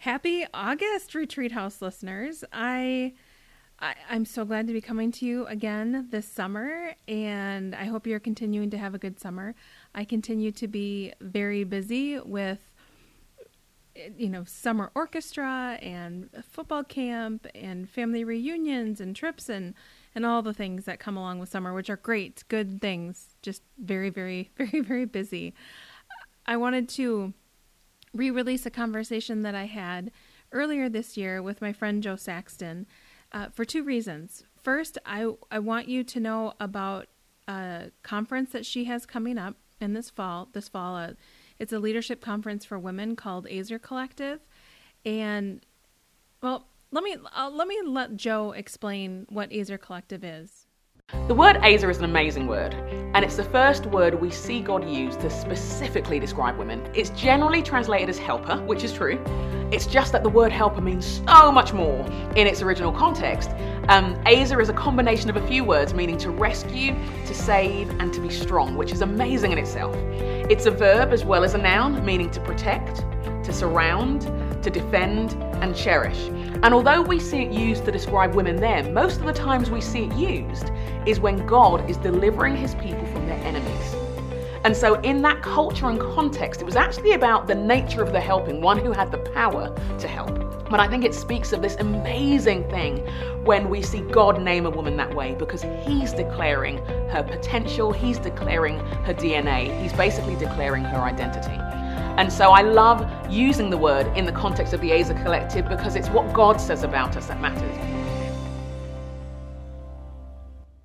Happy August, Retreat House listeners. I, I I'm so glad to be coming to you again this summer, and I hope you're continuing to have a good summer. I continue to be very busy with you know summer orchestra and football camp and family reunions and trips and and all the things that come along with summer which are great good things just very very very very busy i wanted to re release a conversation that I had earlier this year with my friend Jo Saxton uh, for two reasons. First, I, I want you to know about a conference that she has coming up in this fall. This fall, uh, it's a leadership conference for women called Ezer Collective, and well, let me uh, let me let Jo explain what Ezer Collective is. The word Ezer is an amazing word, and it's the first word we see God use to specifically describe women. It's generally translated as helper, which is true. It's just that the word helper means so much more in its original context. Um, Ezer is a combination of a few words meaning to rescue, to save, and to be strong, which is amazing in itself. It's a verb as well as a noun, meaning to protect, to surround, to defend, and cherish. And although we see it used to describe women there, most of the times we see it used is when God is delivering his people from their enemies. And so, in that culture and context, it was actually about the nature of the helping, one who had the power to help. But I think it speaks of this amazing thing when we see God name a woman that way because He's declaring her potential, He's declaring her DNA, He's basically declaring her identity. And so I love using the word in the context of the Ezer Collective because it's what God says about us that matters.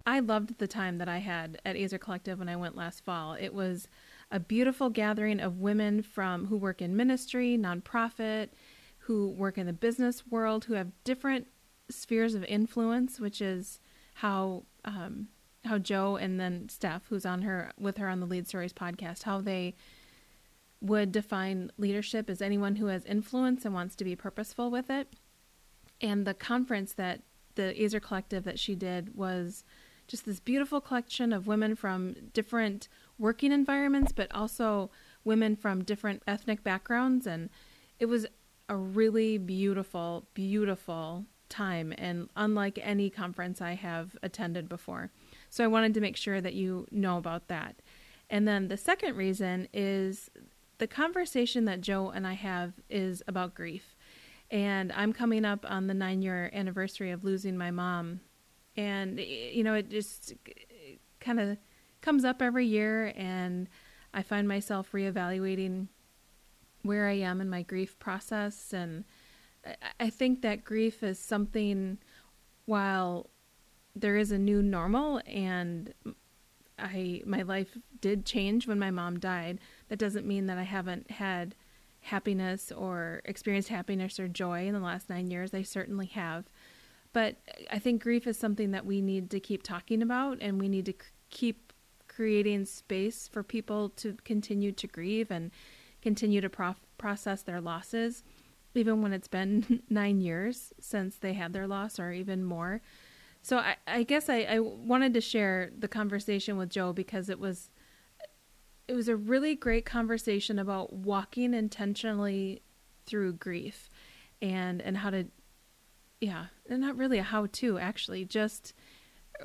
I loved the time that I had at Ezer Collective when I went last fall. It was a beautiful gathering of women from who work in ministry, nonprofit, who work in the business world, who have different spheres of influence, which is how um, how Jo and then Steph, who's on her with her on the Lead Stories podcast, how they would define leadership as anyone who has influence and wants to be purposeful with it. And the conference that the Ezer Collective that she did was just this beautiful collection of women from different working environments, but also women from different ethnic backgrounds. And it was a really beautiful, beautiful time, and unlike any conference I have attended before. So I wanted to make sure that you know about that. And then the second reason is the conversation that Jo and I have is about grief. And I'm coming up on the nine year anniversary of losing my mom. And, you know, it just kind of comes up every year. And I find myself reevaluating where I am in my grief process. And I think that grief is something, while there is a new normal and I my life did change when my mom died. That doesn't mean that I haven't had happiness or experienced happiness or joy in the last 9 years. I certainly have. But I think grief is something that we need to keep talking about and we need to c- keep creating space for people to continue to grieve and continue to prof- process their losses even when it's been 9 years since they had their loss or even more so I, I guess I, I wanted to share the conversation with Jo because it was it was a really great conversation about walking intentionally through grief and and how to yeah and not really a how to actually just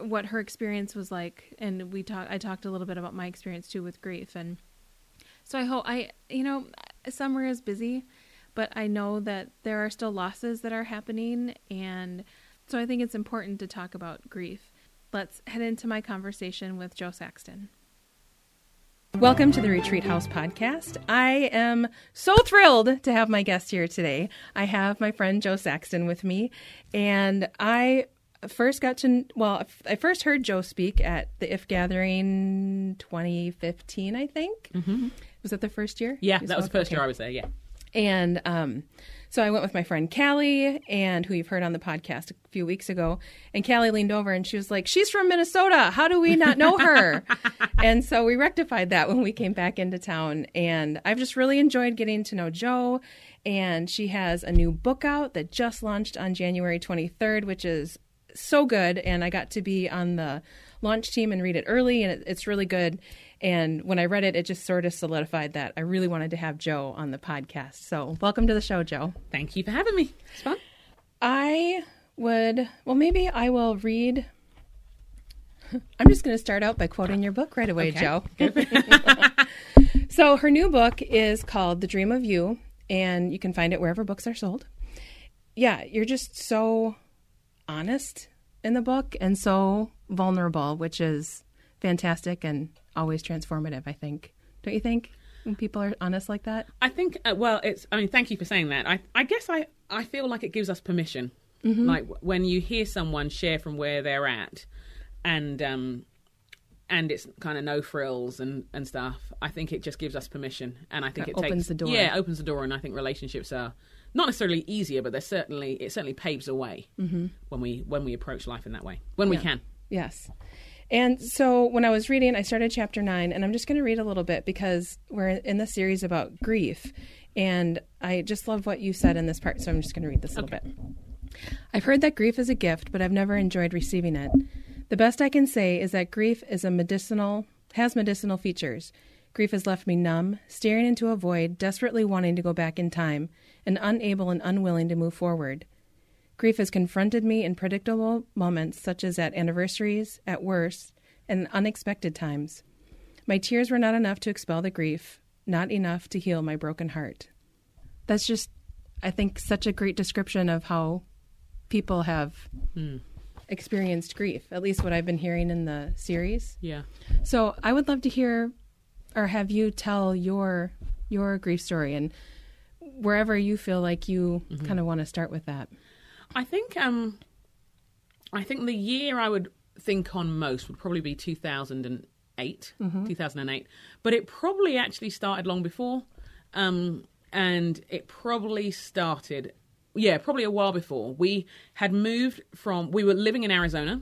what her experience was like and we talked I talked a little bit about my experience too with grief and so I hope I you know summer is busy but I know that there are still losses that are happening and so I think it's important to talk about grief. Let's head into my conversation with Jo Saxton. Welcome to the Retreat House podcast. I am so thrilled to have my guest here today. I have my friend Jo Saxton with me, and I first got to well, I first heard Jo speak at the If Gathering 2015, I think. Mm-hmm. Was that the first year? Yeah, that was the first okay. year I was there. Yeah, and um, so I went with my friend Callie, and who you've heard on the podcast a few weeks ago. And Callie leaned over and she was like, She's from Minnesota. How do we not know her? and so we rectified that when we came back into town. And I've just really enjoyed getting to know Jo. And she has a new book out that just launched on January 23rd, which is so good. And I got to be on the launch team and read it early, and it's really good. And when I read it, it just sort of solidified that I really wanted to have Jo on the podcast. So, welcome to the show, Jo. Thank you for having me. It's fun. I would, well, maybe I will read. I'm just going to start out by quoting your book right away, Okay. Jo. so, her new book is called The Dream of You, and you can find it wherever books are sold. Yeah, you're just so honest in the book and so vulnerable, which is fantastic and always transformative, I think. Don't you think? When people are honest like that? I think, uh, well, it's, I mean, thank you for saying that. I, I guess I, I feel like it gives us permission. Like when you hear someone share from where they're at and, um, and it's kind of no frills and, and stuff. I think it just gives us permission, and I think That it opens takes the door. Yeah, it opens the door, and I think relationships are not necessarily easier, but they're certainly it certainly paves a way when we when we approach life in that way when we can. Yes. And so when I was reading, I started chapter nine, and I'm just going to read a little bit because we're in the series about grief. And I just love what you said in this part, so I'm just going to read this a little bit. I've heard that grief is a gift, but I've never enjoyed receiving it. The best I can say is that grief is a medicinal has medicinal features. Grief has left me numb, staring into a void, desperately wanting to go back in time, and unable and unwilling to move forward. Grief has confronted me in predictable moments, such as at anniversaries, at worst, and unexpected times. My tears were not enough to expel the grief, not enough to heal my broken heart. That's just, I think, such a great description of how people have hmm. experienced grief, at least what I've been hearing in the series. Yeah. So I would love to hear or have you tell your your grief story and wherever you feel like you mm-hmm. kind of want to start with that. I think um, I think the year I would think on most would probably be 2008, 2008. But it probably actually started long before, um, and it probably started, yeah, probably a while before. We had moved from, we were living in Arizona.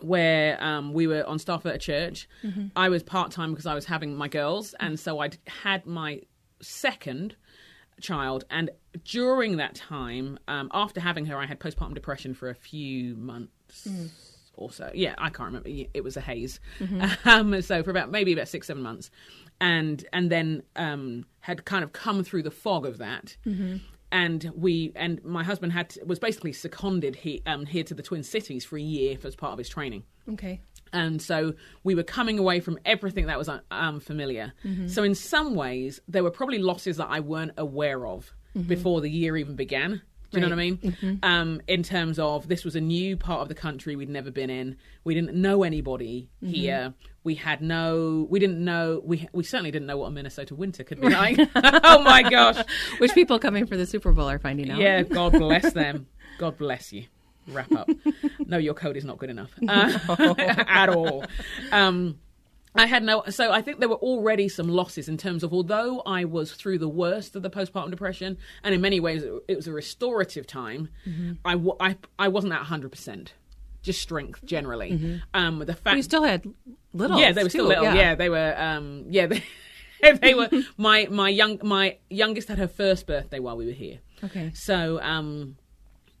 Where um, we were on staff at a church. I was part time because I was having my girls, and so I'd had my second child. And during that time, um, after having her, I had postpartum depression for a few months or so. Yeah, I can't remember. It was a haze. Um, so for about maybe about six, seven months, and and then um, had kind of come through the fog of that. And we and my husband had was basically seconded he, um, here to the Twin Cities for a year as part of his training Okay. And so we were coming away from everything that was uh, um, familiar. Mm-hmm. So in some ways, there were probably losses that I weren't aware of mm-hmm. before the year even began. Do you know what I mean? Mm-hmm. Um, in terms of this was a new part of the country we'd never been in. We didn't know anybody here. We had no. We didn't know. We we certainly didn't know what a Minnesota winter could be like. oh my gosh! Which people coming for the Super Bowl are finding out. Yeah, God bless them. God bless you. Wrap up. no, your code is not good enough uh, at all. Um, I had no. So I think there were already some losses in terms of although I was through the worst of the postpartum depression, and in many ways it, it was a restorative time. I, wa- I I wasn't at hundred percent. Just strength generally. Um, the fact We still had little. yeah, they were still little. Yeah. they were. Um, yeah, they, they were. My my young my youngest had her first birthday while we were here. Okay. So um,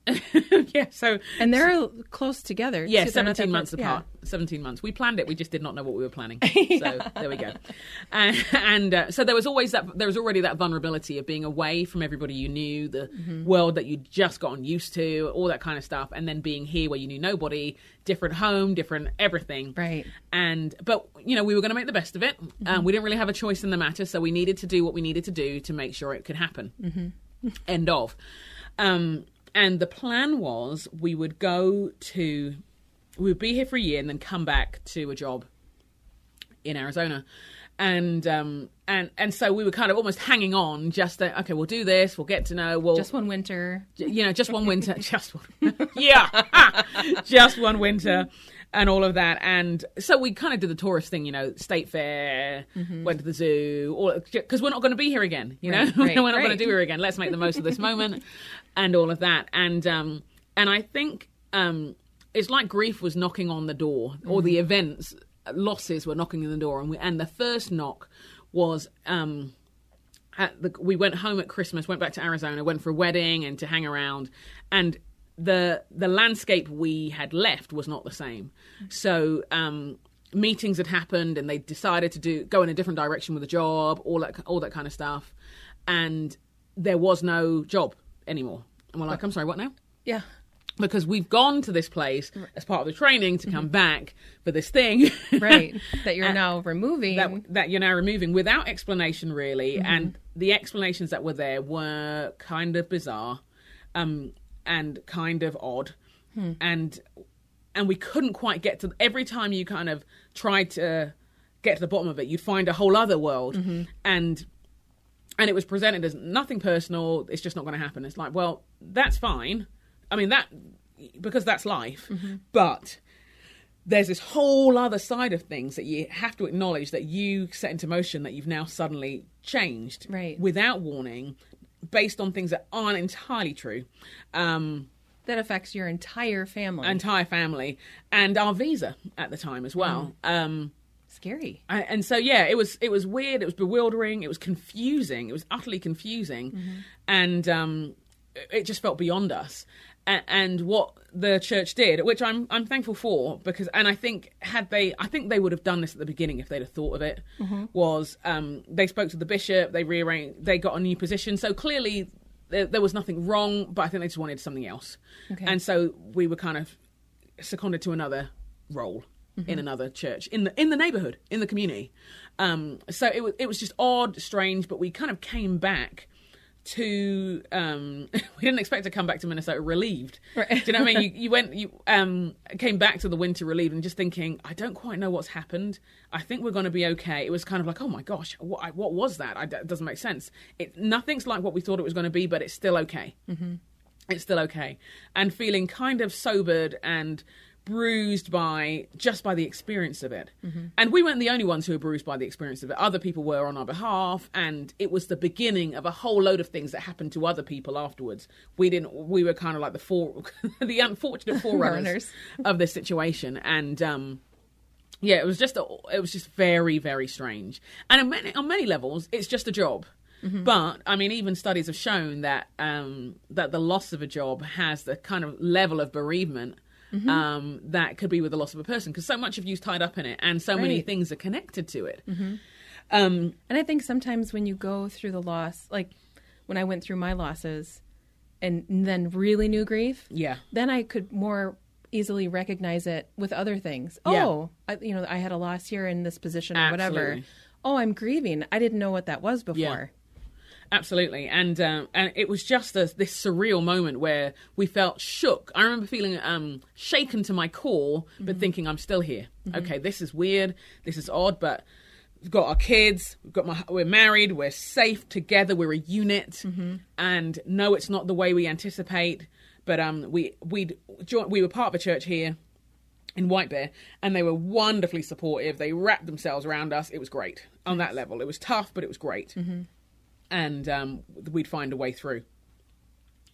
yeah, so And they're close together. yeah, too. They're not that seventeen months yeah. apart. Seventeen months. We planned it. We just did not know what we were planning. So there we go. And, and uh, so there was always that. There was already that vulnerability of being away from everybody you knew, the Mm-hmm. world that you'd just gotten used to, all that kind of stuff, and then being here where you knew nobody, different home, different everything. Right. And but you know we were going to make the best of it. Um, we didn't really have a choice in the matter, so we needed to do what we needed to do to make sure it could happen. End of. Um, and the plan was we would go to, we would be here for a year and then come back to a job in Arizona. And um and and so we were kind of almost hanging on, just that okay, we'll do this, we'll get to know, we'll Just one winter. you know, just one winter, just one, yeah, just one winter, and all of that. And so we kind of did the tourist thing, you know, state fair, went to the zoo, all because we're not going to be here again, you know, Right, right, we're not going to do here again. Let's make the most of this moment, and all of that. And um, and I think um, it's like grief was knocking on the door, or the events losses were knocking on the door, and we and the first knock was. Um, at the, we went home at Christmas, went back to Arizona, went for a wedding and to hang around, and the the landscape we had left was not the same. So um, meetings had happened and they decided to do go in a different direction with the job, all that all that kind of stuff, and there was no job anymore. And we're like, I'm sorry, what now? Yeah. Because we've gone to this place as part of the training to come back for this thing, Right. that you're now removing. that that you're now removing without explanation really and the explanations that were there were kind of bizarre um and kind of odd. Hmm. And and we couldn't quite get to every time you kind of tried to get to the bottom of it you'd find a whole other world. Mm-hmm. And and it was presented as nothing personal it's just not going to happen. It's like well that's fine. I mean that because that's life. Mm-hmm. But there's this whole other side of things that you have to acknowledge that you set into motion that you've now suddenly changed Right. without warning based on things that aren't entirely true um that affects your entire family. entire family and our visa at the time as well. Um Scary. I- and so yeah it was it was weird it was bewildering it was confusing it was utterly confusing. And um it just felt beyond us and, and what the church did which i'm i'm thankful for because and i think had they i think they would have done this at the beginning if they'd have thought of it was um they spoke to the bishop they rearranged they got a new position. So clearly there, there was nothing wrong but i think they just wanted something else. Okay. and so we were kind of seconded to another role in another church in the in the neighborhood in the community. Um so it was it was just odd strange but we kind of came back to um we didn't expect to come back to minnesota relieved. Right. do you know what i mean? You, you went you um came back to the winter relieved and just thinking i don't quite know what's happened. I think we're going to be okay. It was kind of like oh my gosh what, I, what was that? I, it doesn't make sense. It nothing's like what we thought it was going to be but it's still okay. It's still okay. And feeling kind of sobered and bruised by just by the experience of it. And we weren't the only ones who were bruised by the experience of it. Other people were on our behalf and it was the beginning of a whole load of things that happened to other people afterwards. We didn't we were kind of like the for the unfortunate forerunners of this situation. And um yeah it was just a, it was just very very strange. And on many, on many levels it's just a job. But i mean even studies have shown that um that the loss of a job has the kind of level of bereavement um that could be with the loss of a person because so much of you's tied up in it and so many things are connected to it um And I think sometimes when you go through the loss, like when I went through my losses and then really knew grief, yeah then I could more easily recognize it with other things. Yeah. Oh, I, you know, I had a loss here in this position or whatever. Oh, I'm grieving. I didn't know what that was before. Absolutely, and um, and it was just a, this surreal moment where we felt shook. I remember feeling um, shaken to my core, but thinking, "I'm still here. Okay, this is weird. This is odd, but we've got our kids. We've got my. We're married. We're safe together. We're a unit. And no, it's not the way we anticipate. But um, we we we were part of a church here in White Bear, and they were wonderfully supportive. They wrapped themselves around us. It was great on that level. It was tough, but it was great and um, we'd find a way through.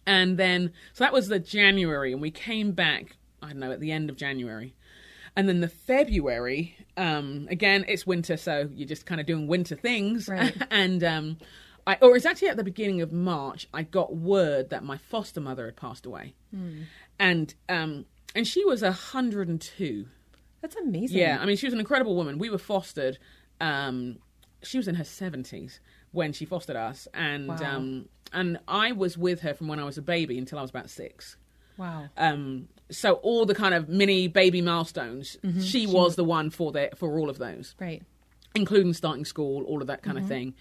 And then, so that was the January, and we came back, I don't know, at the end of January. And then the February, um, again, it's winter, so you're just kind of doing winter things. Right. and, um, I, or it's actually at the beginning of March, I got word that my foster mother had passed away. And, um, and she was 102. That's amazing. Yeah, I mean, she was an incredible woman. We were fostered. Um, she was in her seventies when she fostered us, and Wow. um, and I was with her from when I was a baby until I was about six. Wow. Um, so all the kind of mini baby milestones, she was the one for the for all of those Right. including starting school, all of that kind of thing.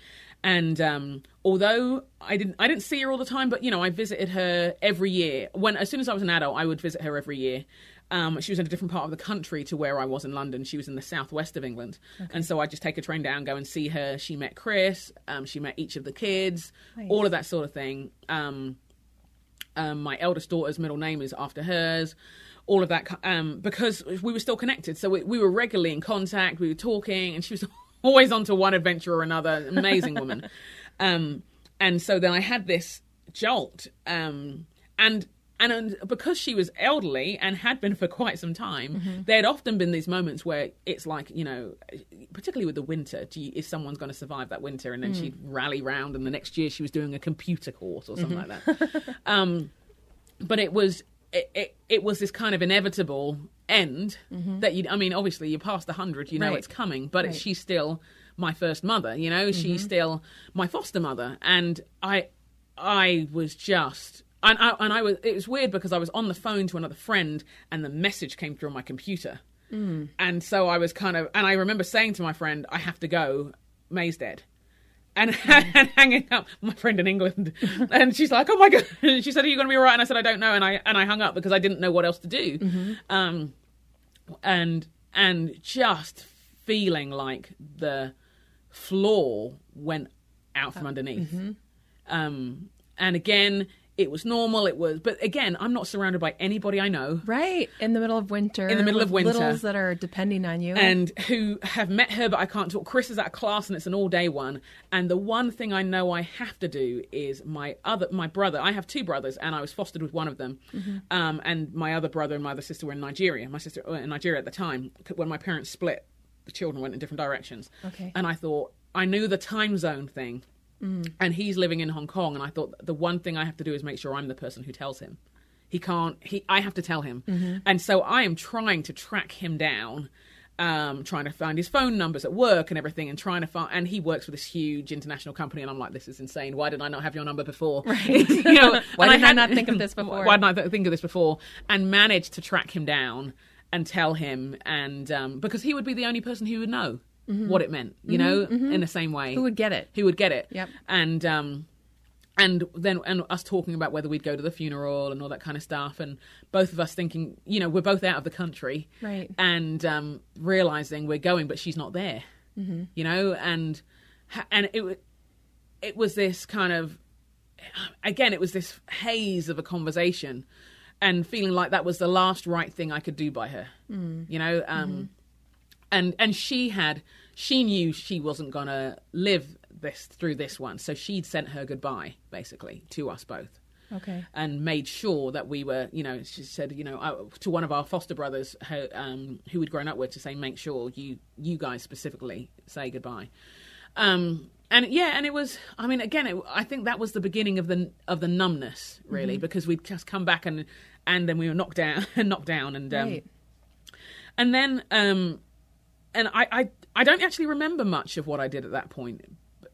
And um, although I didn't, I didn't see her all the time, but you know, I visited her every year. When as soon as I was an adult, I would visit her every year. Um, she was in a different part of the country to where I was in London. She was in the southwest of England, and so I just take a train down, go and see her. She met Chris. Um, she met each of the kids, Nice. all of that sort of thing. Um, um, my eldest daughter's middle name is after hers. All of that, um, because we were still connected, so we, we were regularly in contact. We were talking, and she was always on to one adventure or another. Amazing woman. Um, and so then I had this jolt, um, and and and because she was elderly and had been for quite some time, mm-hmm. there had often been these moments where it's like you know, particularly with the winter, do you, is someone's going to survive that winter? And then she'd mm. rally round, and the next year she was doing a computer course or something mm-hmm. like that. um, but it was it, it, it was this kind of inevitable end. Mm-hmm. That you, I mean, obviously you're past the hundred, you know Right. it's coming, but Right. she's still my first mother. You know, she's still my foster mother, and I, I was just. And I, and I was it was weird because I was on the phone to another friend and the message came through on my computer hmm. and so I was kind of, and I remember saying to my friend, "I have to go. May's dead," and, and hmm. hanging up. My friend in England, and she's like, "Oh my god!" she said, "Are you going to be all right?" And I said, "I don't know," and I and I hung up because I didn't know what else to do, mm-hmm. um, and and just feeling like the floor went out from uh, underneath. Mm-hmm. Um, and again, it was normal. It was, but again, I'm not surrounded by anybody I know Right. In the middle of winter. In the middle of winter. Littles that are depending on you. and who have met her, but I can't talk. Chris is at a class and it's an all day one. And the one thing I know I have to do is my other, my brother. I have two brothers, and I was fostered with one of them. Um, and my other brother and my other sister were in Nigeria. My sister were in Nigeria at the time when my parents split. The children went in different directions. Okay. And I thought I knew the time zone thing. And he's living in Hong Kong, and I thought the one thing I have to do is make sure I'm the person who tells him. He can't. He. I have to tell him, and so I am trying to track him down, um, trying to find his phone numbers at work and everything, and trying to find. And he works for this huge international company, and I'm like, this is insane. Why did I not have your number before? Right. you know, Why did I had- not think of this before? Why didn't I think of this before? And managed to track him down and tell him, and um, because he would be the only person who would know what it meant, you know, in the same way. Mm-hmm. Who would get it? Who would get it? Yep. And um, and then and us talking about whether we'd go to the funeral and all that kind of stuff, and both of us thinking, you know, we're both out of the country, Right. And um, realizing we're going, but she's not there, Mm-hmm. you know, and and it it was this kind of again, it was this haze of a conversation, and feeling like that was the last right thing I could do by her, you know. Um, And and she had she knew she wasn't gonna live this through this one, so she'd sent her goodbye basically to us both okay. and made sure that we were, you know, she said, you know, uh, to one of our foster brothers her, um, who we'd grown up with to say, make sure you, you guys specifically say goodbye. Um, and yeah, and it was, I mean, again, it, I think that was the beginning of the, of the numbness really, because we'd just come back and, and then we were knocked down knocked down and, um, Right. and then, um, and I, I, I don't actually remember much of what I did at that point.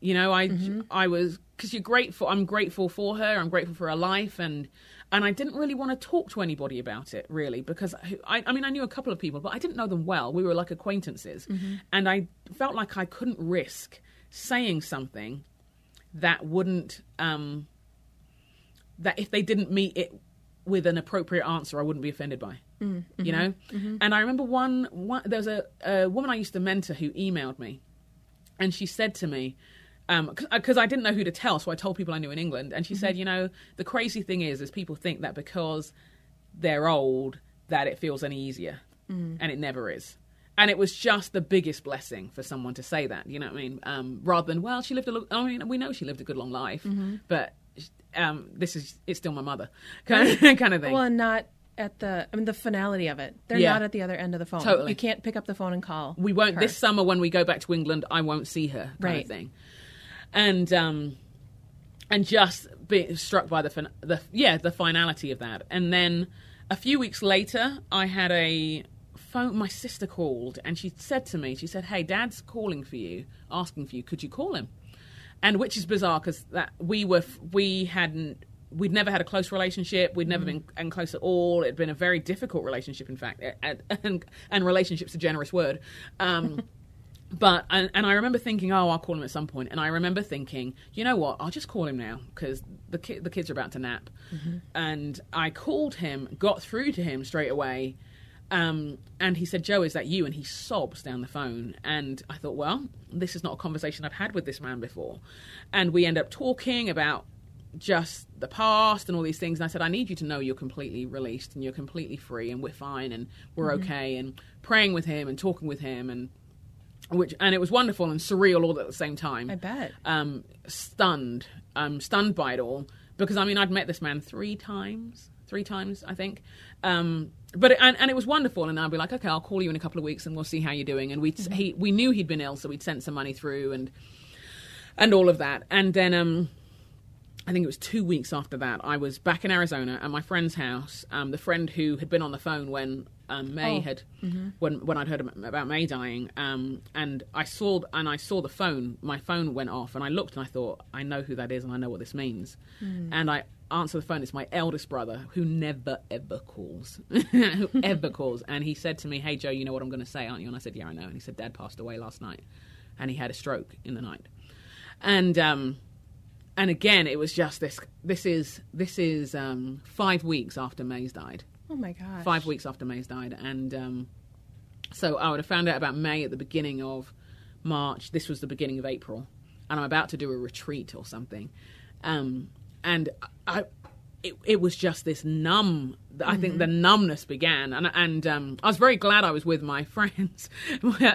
You know, I, I was because you're grateful. I'm grateful for her. I'm grateful for her life, and and I didn't really want to talk to anybody about it really because I, I mean, I knew a couple of people, but I didn't know them well. We were like acquaintances, and I felt like I couldn't risk saying something that wouldn't um, that if they didn't meet it with an appropriate answer, I wouldn't be offended by. Mm, you mm-hmm, know, mm-hmm. and I remember one, one there was a, a woman I used to mentor who emailed me, and she said to me, um, because uh, I didn't know who to tell, so I told people I knew in England, and she said, mm-hmm. you know, the crazy thing is, is people think that because they're old that it feels any easier, mm. and it never is. And it was just the biggest blessing for someone to say that, you know what I mean? Um, rather than, well, she lived a, lo- I mean, we know she lived a good long life, but um, this is, it's still my mother, kind of, kind of thing. Well, not at the, I mean, the finality of it. They're Yeah. not at the other end of the phone. Totally. You can't pick up the phone and call. we won't her. this summer when we go back to England. I won't see her, kind Right. of thing. And um, and just be struck by the fin- the yeah the finality of that. And then a few weeks later, I had a phone. My sister called and she said to me, she said, "Hey, Dad's calling for you, asking for you. Could you call him?" And which is bizarre because that we were we hadn't. We'd never had a close relationship. We'd never been and close at all. It'd been a very difficult relationship, in fact, and and, and relationship's a generous word. Um, but and, and I remember thinking, oh, I'll call him at some point. And I remember thinking, you know what? I'll just call him now because the ki- the kids are about to nap. And I called him, got through to him straight away, um, and he said, "Jo, is that you?" And he sobs down the phone. And I thought, well, this is not a conversation I've had with this man before. And we end up talking about just the past and all these things. And I said, I need you to know you're completely released and you're completely free and we're fine and we're okay. And praying with him and talking with him and which and it was wonderful and surreal all at the same time. I bet. Um, stunned, um, stunned by it all because I mean I'd met this man three times, three times I think. Um, but it, and, and it was wonderful, and I'd be like, okay, I'll call you in a couple of weeks, and we'll see how you're doing. And we would he we knew he'd been ill, so we'd sent some money through and and all of that. And then um, I think it was two weeks after that, I was back in Arizona at my friend's house. Um, the friend who had been on the phone when um, May Oh. had when when I'd heard about May dying, um, and I saw and I saw the phone. My phone went off, and I looked and I thought, I know who that is, and I know what this means. And I answer the phone. It's my eldest brother who never ever calls, who ever calls. And he said to me, "Hey Jo, you know what I'm going to say, aren't you?" And I said, "Yeah, I know." And he said, "Dad passed away last night, and he had a stroke in the night." And um, and again, it was just this. This is this is um, five weeks after May's died Oh my god! five weeks after May's died, and um, so I would have found out about May at the beginning of March. This was the beginning of April, and I'm about to do a retreat or something, um, and I. It, it was just this numb. I think the numbness began, and and um, I was very glad I was with my friends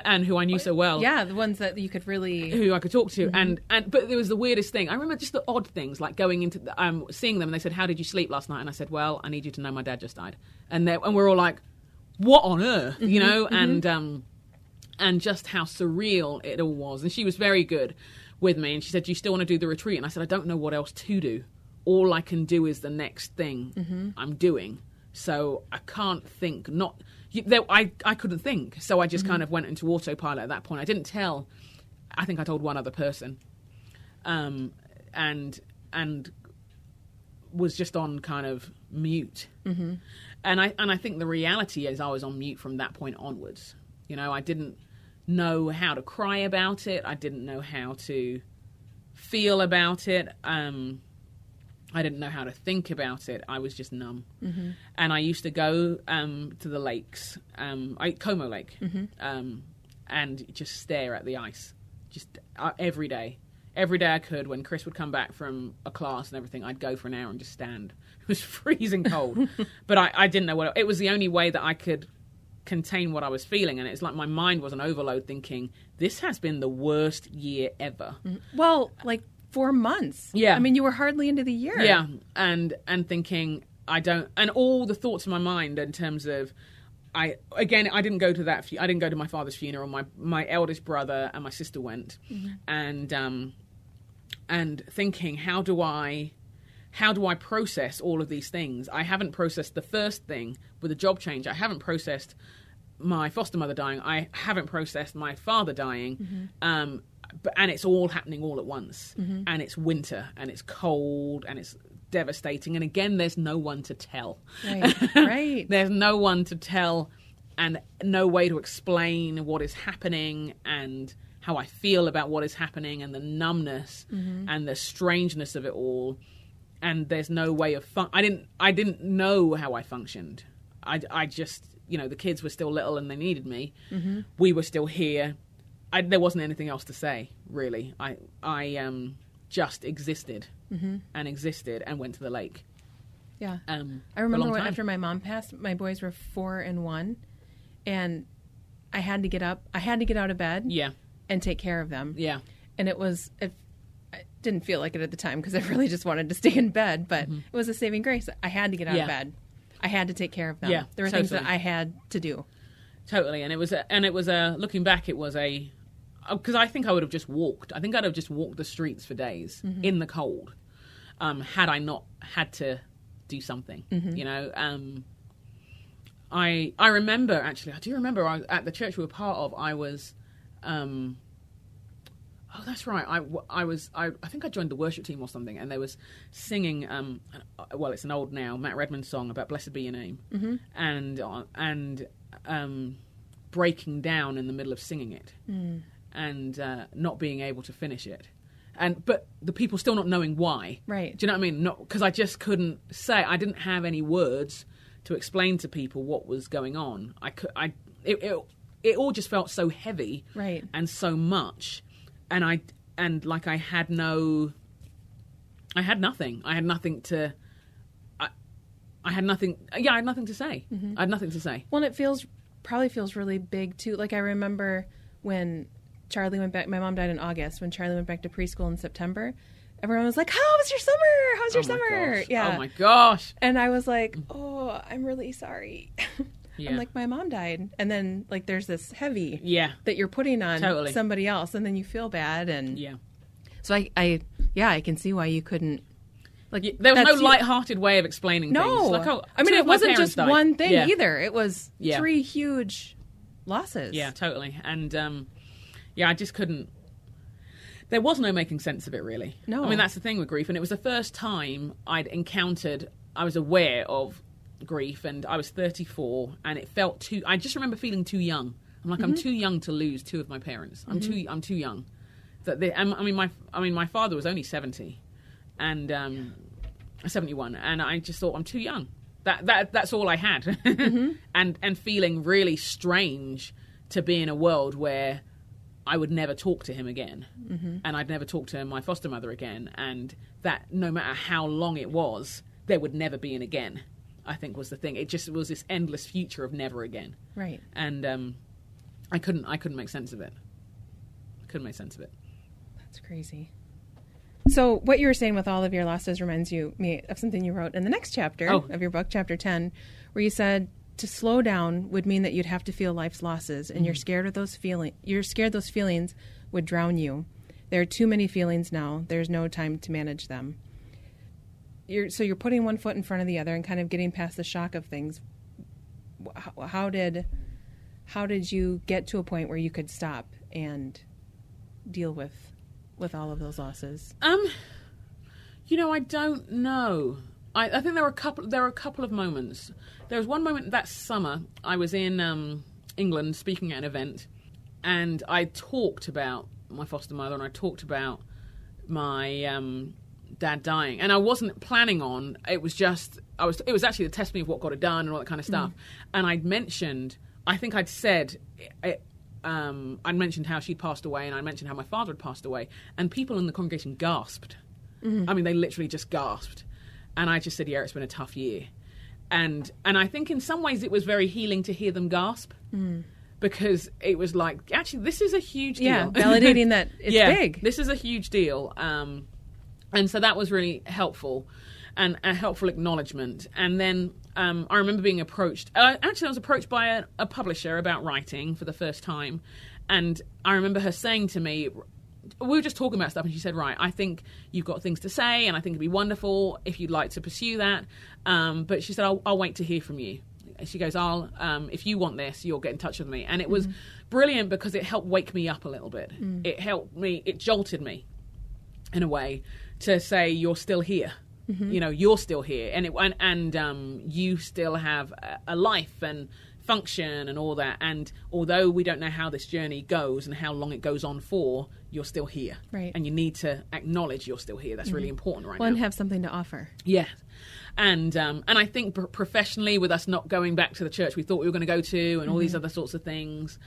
and who I knew so well Yeah, the ones that you could really. who I could talk to, and and but it was the weirdest thing. I remember just the odd things, like going into the, um seeing them, and they said, "How did you sleep last night?" And I said, "Well, I need you to know my dad just died," and they and we're all like, "What on earth?" You know, and um and just how surreal it all was. And she was very good with me, and she said, "Do you still want to do the retreat?" And I said, "I don't know what else to do. All I can do is the next thing I'm doing." So I can't think. Not you, there, I. I couldn't think. So I just kind of went into autopilot at that point. I didn't tell. I think I told one other person, um, and and was just on kind of mute. Mm-hmm. And I and I think the reality is I was on mute from that point onwards. You know, I didn't know how to cry about it. I didn't know how to feel about it. Um, I didn't know how to think about it. I was just numb. And I used to go um, to the lakes, um, I, Como Lake, um, and just stare at the ice, just uh, every day. Every day I could. When Chris would come back from a class and everything, I'd go for an hour and just stand. It was freezing cold, but I, I didn't know what it was. The only way that I could contain what I was feeling, and it's like my mind was an overload, thinking this has been the worst year ever. Well, like four months. Yeah. I mean, you were hardly into the year. Yeah, and and thinking I don't, and all the thoughts in my mind in terms of. I again, I didn't go to that. I didn't go to my father's funeral. My my eldest brother and my sister went, and um, and thinking, how do I, how do I process all of these things? I haven't processed the first thing with a job change. I haven't processed my foster mother dying. I haven't processed my father dying. Um, but and it's all happening all at once. Mm-hmm. And it's winter and it's cold and it's devastating. And again, there's no one to tell. Right. Right. there's no one to tell and no way to explain what is happening and how I feel about what is happening and the numbness mm-hmm. and the strangeness of it all. And there's no way of fun- I didn't I didn't know how I functioned. I, I just you know the kids were still little and they needed me. Mm-hmm. We were still here. I, there wasn't anything else to say really. I I um just existed and existed and went to the lake. Yeah. Um, I remember when, after my mom passed, my boys were four and one, and I had to get up. I had to get out of bed Yeah, and take care of them. yeah. And it was, it, I didn't feel like it at the time because I really just wanted to stay in bed, but it was a saving grace. I had to get out Mm-hmm. Yeah. of bed. I had to take care of them. Yeah, there were things that. I had to do. Totally, and it was, a, and it was a. Looking back, it was a, because I think I would have just walked. I think I'd have just walked the streets for days in the cold, um, had I not had to do something. You know, um, I I remember actually. I do remember I, at the church we were part of. I was, um, oh, that's right. I, I was I, I think I joined the worship team or something, and they was singing. Um, well, it's an old now Matt Redman song about "Blessed Be Your Name," mm-hmm. and uh, and um, breaking down in the middle of singing it, and uh, not being able to finish it. And but the people still not knowing why. Right. Do you know what I mean? Not because I just couldn't say. I didn't have any words to explain to people what was going on. I could. I. It. It, it all just felt so heavy. Right. And so much, and I and like I had no. I had nothing. I had nothing to. I. I had nothing. Yeah, I had nothing to say. I had nothing to say. Well, and it feels probably feels really big too. Like I remember when Charlie went back. My mom died in August. When Charlie went back to preschool in September, everyone was like, "How was your summer? How was your oh summer?" gosh. Yeah. Oh my gosh. And I was like, "Oh, I'm really sorry." Yeah. I'm like, "My mom died," and then like there's this heavy Yeah. that you're putting on Totally. somebody else, and then you feel bad. And Yeah. so I, I, yeah, I can see why you couldn't Like There was no light-hearted way of explaining No, things. Like, oh, I mean it wasn't just died. one thing Yeah. either. It was Yeah. three huge losses. Yeah, totally. And um, yeah, I just couldn't. There was no making sense of it, really. No. I mean, that's the thing with grief. And it was the first time I'd encountered, I was aware of grief, and I was 34, and it felt too. I just remember feeling too young. I'm like, I'm Mm-hmm. too young to lose two of my parents. I'm too. I'm too young. That they, I mean, my. I mean, my father was only 70, and um, 71, and I just thought I'm too young. That that that's all I had, Mm-hmm. and and feeling really strange to be in a world where I would never talk to him again, Mm-hmm. and I'd never talk to my foster mother again, and that no matter how long it was, there would never be an again. I think was the thing. It just was this endless future of never again, Right. and um, I couldn't I couldn't make sense of it. I Couldn't make sense of it. That's crazy. So what you were saying with all of your losses reminds you me of something you wrote in the next chapter Oh. of your book, chapter ten, where you said to slow down would mean that you'd have to feel life's losses, and you're scared of those feeling. You're scared those feelings would drown you. There are too many feelings now. There's no time to manage them. You're so you're putting one foot in front of the other and kind of getting past the shock of things. How, how did how did you get to a point where you could stop and deal with with all of those losses? Um, you know, I don't know. I, I think there were a couple. There were a couple of moments. There was one moment that summer. I was in um, England speaking at an event, and I talked about my foster mother, and I talked about my um, dad dying, and I wasn't planning on. It was just I was. It was actually the testimony of what God had done and all that kind of stuff. And I'd mentioned. I think I'd said. It, um, I'd mentioned how she'd passed away, and I mentioned how my father had passed away, and people in the congregation gasped. I mean, they literally just gasped, and I just said, "Yeah, it's been a tough year," and and I think in some ways it was very healing to hear them gasp. Because it was like, actually, this is a huge deal. Yeah, validating that it's yeah, big. This is a huge deal. Um, and so that was really helpful and a helpful acknowledgement. And then um, I remember being approached. Uh, actually, I was approached by a, a publisher about writing for the first time. And I remember her saying to me, we were just talking about stuff, and she said, Right, I think you've got things to say, and I think it'd be wonderful if you'd like to pursue that. Um, but she said, I'll, I'll wait to hear from you. She goes, I'll, um, if you want this, you'll get in touch with me. And it was brilliant because it helped wake me up a little bit. It helped me, it jolted me in a way to say you're still here you know you're still here and it and, and um, you still have a, a life and function and all that and although we don't know how this journey goes and how long it goes on for you're still here. Right. and you need to acknowledge you're still here. That's really important right Well, now. and have something to offer. yeah, and um, and I think pr- professionally, with us not going back to the church we thought we were going to go to, and all these other sorts of things,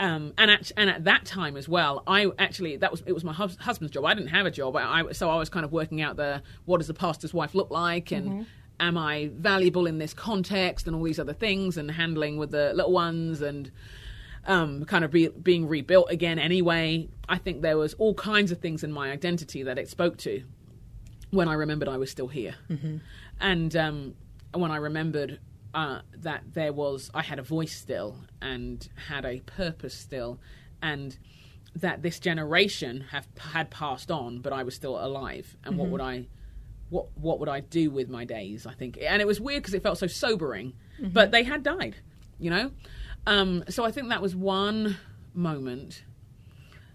um, and at and at that time as well, I actually that was it was my hus- husband's job. I didn't have a job, I, I, so I was kind of working out the what does the pastor's wife look like, and am I valuable in this context, and all these other things, and handling with the little ones, and um, kind of be, being rebuilt again anyway. I think there was all kinds of things in my identity that it spoke to when I remembered I was still here, and um, when I remembered uh, that there was I had a voice still and had a purpose still, and that this generation have had passed on, but I was still alive. And what would I, what what would I do with my days? I think, and it was weird because it felt so sobering, mm-hmm. but they had died, you know. Um, so I think that was one moment.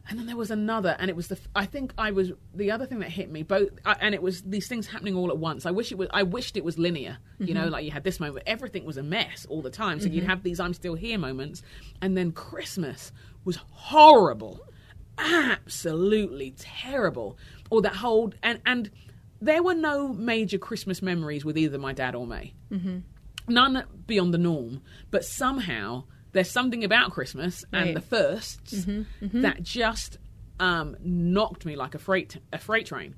And then there was another and it was the i think i was the other thing that hit me both I, and it was these things happening all at once. I wish it was i wished it was linear you know mm-hmm. like you had this moment everything was a mess all the time. So you'd mm-hmm. have these i'm still here moments and then christmas was horrible absolutely terrible. Or that whole and and there were no major christmas memories with either my dad or me none beyond the norm, but somehow there's something about Christmas Right. and the 1st that just um, knocked me like a freight a freight train.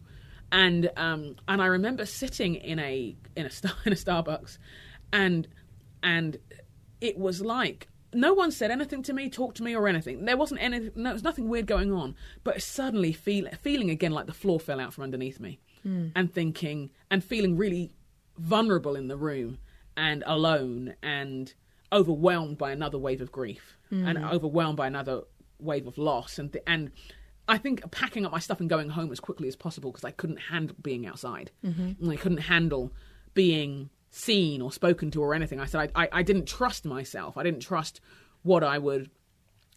And um, and I remember sitting in a in a star, in a Starbucks, and and it was like no one said anything to me, talked to me, or anything. There wasn't any, no, there was nothing weird going on. But suddenly, feel, feeling again like the floor fell out from underneath me, and thinking and feeling really vulnerable in the room and alone and overwhelmed by another wave of grief and overwhelmed by another wave of loss and th- and I think packing up my stuff and going home as quickly as possible because I couldn't handle being outside. Mm-hmm. I couldn't handle being seen or spoken to or anything. I said I, I, I didn't trust myself. I didn't trust what I would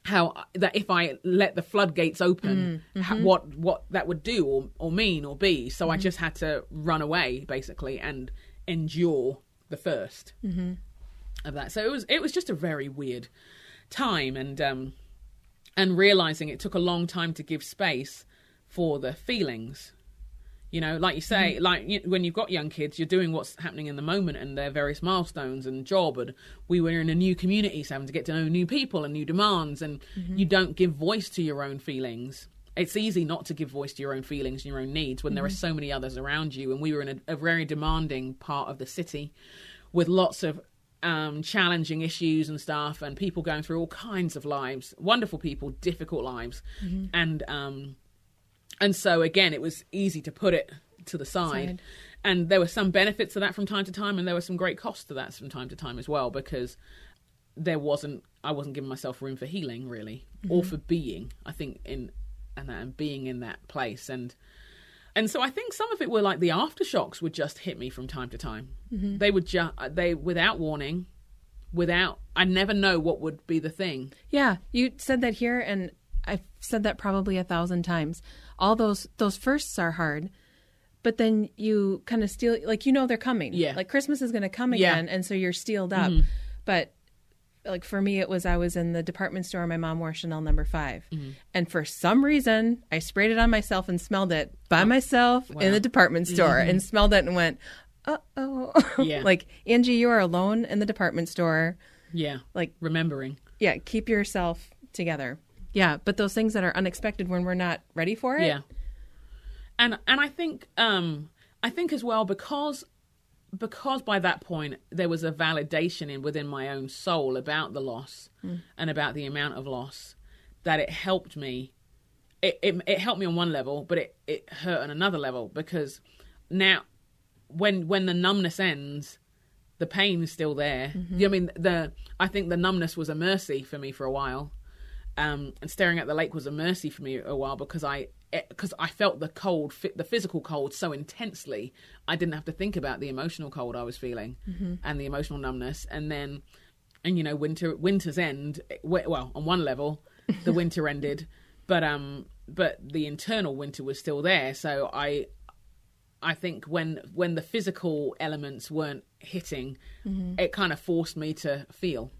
how that if I let the floodgates open, mm, mm-hmm. what what that would do or or mean or be. So mm-hmm. I just had to run away basically and endure the 1st mm-hmm. of that. So it was it was just a very weird time, and um, and realizing it took a long time to give space for the feelings. You know, like you say, mm-hmm. like you, when you've got young kids, you're doing what's happening in the moment and their various milestones and job. And we were in a new community, so having to get to know new people and new demands, and mm-hmm. you don't give voice to your own feelings. It's easy not to give voice to your own feelings and your own needs when mm-hmm. there are mm-hmm. so many others around you. And we were in a, a very demanding part of the city with lots of um, challenging issues and stuff, and people going through all kinds of lives, wonderful people, difficult lives, mm-hmm. and um, and so again, it was easy to put it to the side. side. And there were some benefits to that from time to time, and there were some great costs to that from time to time as well, because there wasn't I wasn't giving myself room for healing really, mm-hmm. or for being. I think in and, and being in that place and and so I think some of it were like the aftershocks would just hit me from time to time. Mm-hmm. They would just they without warning, without I never know what would be the thing. Yeah, you said that here, and I've said that probably a thousand times. All those those firsts are hard, but then you kind of steal like you know they're coming. Yeah, like Christmas is going to come again, yeah. and so you're steeled up. Mm-hmm. But like for me it was i was in the department store my mom wore chanel number 5 mm-hmm. and for some reason i sprayed it on myself and smelled it by oh. myself wow. in the department store mm-hmm. and smelled it and went uh-oh yeah. like angie you are alone in the department store yeah like remembering yeah keep yourself together yeah but those things that are unexpected when we're not ready for it? Yeah. And and i think um i think as well because because by that point there was a validation in within my own soul about the loss mm. and about the amount of loss that it helped me. It, it, it helped me on one level but it, it hurt on another level because now when when the numbness ends the pain is still there. Mm-hmm. you know, i mean? The i think the numbness was a mercy for me for a while um, and staring at the lake was a mercy for me a while because I because I felt the cold, the physical cold so intensely, I didn't have to think about the emotional cold I was feeling mm-hmm. and the emotional numbness. And then, and you know, winter winter's end. Well, on one level, the winter ended, but um, but the internal winter was still there. So I, I think when when the physical elements weren't hitting, mm-hmm. it kind of forced me to feel,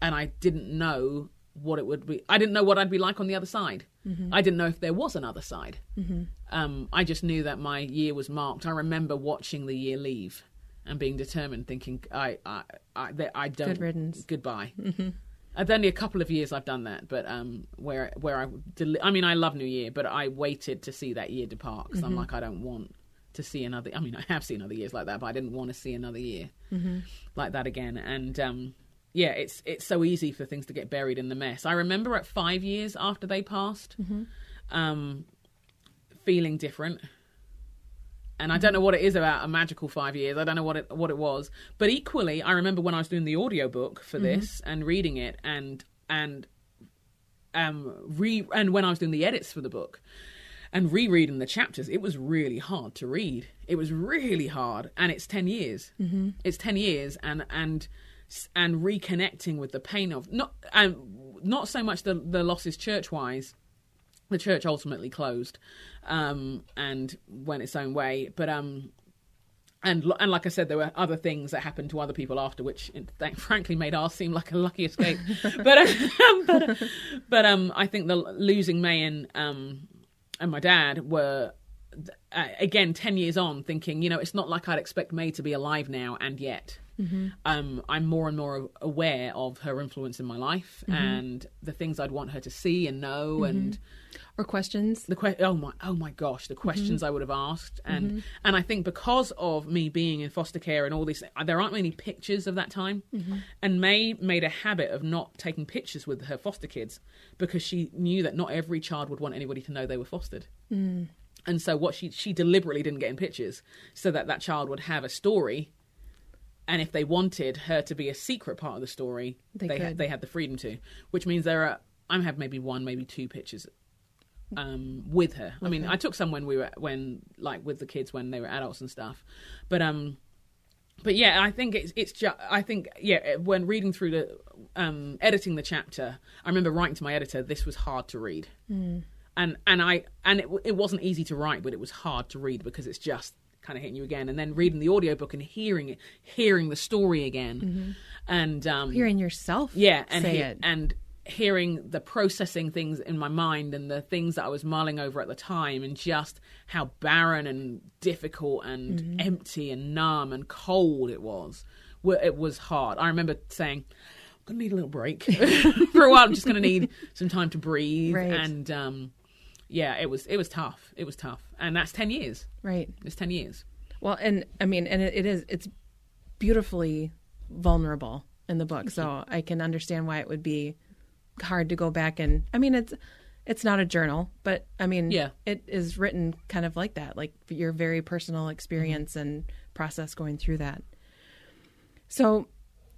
and I didn't know what it would be. I didn't know what I'd be like on the other side. Mm-hmm. I didn't know if there was another side. Mm-hmm. Um, I just knew that my year was marked. I remember watching the year leave and being determined, thinking, I, I, I, I don't. Good riddance. Goodbye. Mm-hmm. I've only a couple of years I've done that, but um, where where I, deli- I mean, I love New Year, but I waited to see that year depart because I'm mm-hmm. like, I don't want to see another. I mean, I have seen other years like that, but I didn't want to see another year mm-hmm. like that again. And um, yeah, it's it's so easy for things to get buried in the mess. I remember at five years after they passed, mm-hmm. um, feeling different. And I don't know what it is about a magical five years. I don't know what it what it was, but equally, I remember when I was doing the audiobook for mm-hmm. this and reading it, and and um re and when I was doing the edits for the book and rereading the chapters, it was really hard to read. It was really hard, and it's ten years. Mm-hmm. It's ten years, and and and reconnecting with the pain of not and not so much the the losses church wise the church ultimately closed um, and went its own way but um and and like I said, there were other things that happened to other people after, which frankly made ours seem like a lucky escape. but um, but but um, I think the losing May and um and my dad were uh, again ten years on, thinking you know it's not like I'd expect May to be alive now, and yet Mm-hmm. Um, I'm more and more aware of her influence in my life mm-hmm. and the things I'd want her to see and know mm-hmm. and or questions. The que- oh my oh my gosh, the questions mm-hmm. I would have asked and mm-hmm. and I think because of me being in foster care and all these, there aren't many pictures of that time. Mm-hmm. And May made a habit of not taking pictures with her foster kids because she knew that not every child would want anybody to know they were fostered. Mm. And so what she she deliberately didn't get in pictures so that that child would have a story and if they wanted her to be a secret part of the story, they they, they had the freedom to. Which means there are I have maybe one, maybe two pictures um, with her. I mean, I took some when we were when like with the kids when they were adults and stuff, but um, but yeah, I think it's it's just I think yeah when reading through the um editing the chapter, I remember writing to my editor, this was hard to read, and and I and it it wasn't easy to write, but it was hard to read because it's just kind of hitting you again, and then reading the audiobook and hearing it, hearing the story again, and um, Hearing yourself yeah, and say he- it. and hearing the processing things in my mind and the things that I was mulling over at the time, and just how barren and difficult and Mm-hmm. empty and numb and cold it was. It was hard. I remember saying. I'm gonna need a little break for a while. I'm just gonna need some time to breathe, Right. and um, yeah, it was it was tough. It was tough, and that's ten years. right. It's ten years. Well, and I mean, and it, it is, it's beautifully vulnerable in the book. So I can understand why it would be hard to go back and, I mean, it's, it's not a journal, but I mean, Yeah. it is written kind of like that, like your very personal experience Mm-hmm. and process going through that. So,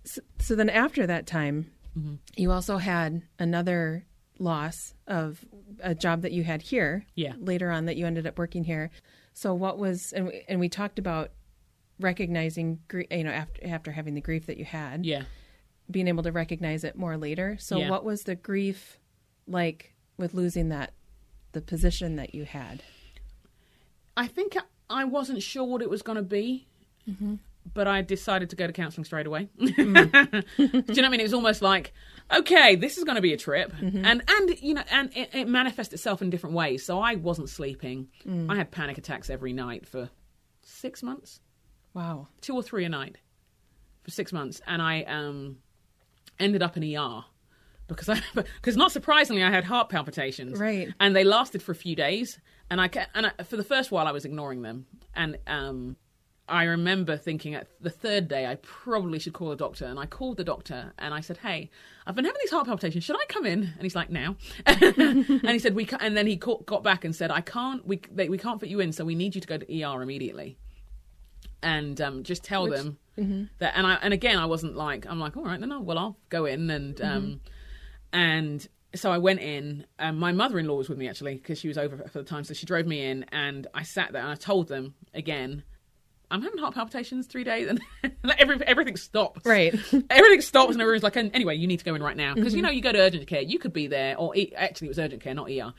so, so then after that time, Mm-hmm. you also had another loss of a job that you had here. Yeah. Later on, that you ended up working here. So what was and we, and we talked about recognizing you know after after having the grief that you had, Yeah. being able to recognize it more later. So Yeah. what was the grief like with losing that the position that you had? I think I wasn't sure what it was going to be, mm-hmm. but I decided to go to counselling straight away. Mm. Do you know what I mean? It was almost like, okay, this is going to be a trip, and and you know, and it, it manifests itself in different ways. So I wasn't sleeping. I had panic attacks every night for six months, Wow. two or three a night, for six months, and I um ended up in ER. Because I, because not surprisingly, I had heart palpitations, Right. And they lasted for a few days, and I and I, for the first while I was ignoring them, and um, I remember thinking at the third day I probably should call a doctor, and I called the doctor and I said, "Hey, I've been having these heart palpitations. Should I come in?" And he's like, "Now," and he said, "We," ca-, and then he ca- got back and said, "I can't. We they, we can't fit you in, so we need you to go to ER immediately." And um, just tell them that, and I and again I wasn't like I'm like all right, then no, well I'll go in and um, and so I went in. And my mother-in-law was with me actually because she was over for the time, so she drove me in, and I sat there and I told them again, I'm having heart palpitations three days, and every, everything stops. Right. everything stops, and everyone's like, anyway, you need to go in right now because you know you go to urgent care, you could be there, or e- actually it was urgent care, not ER.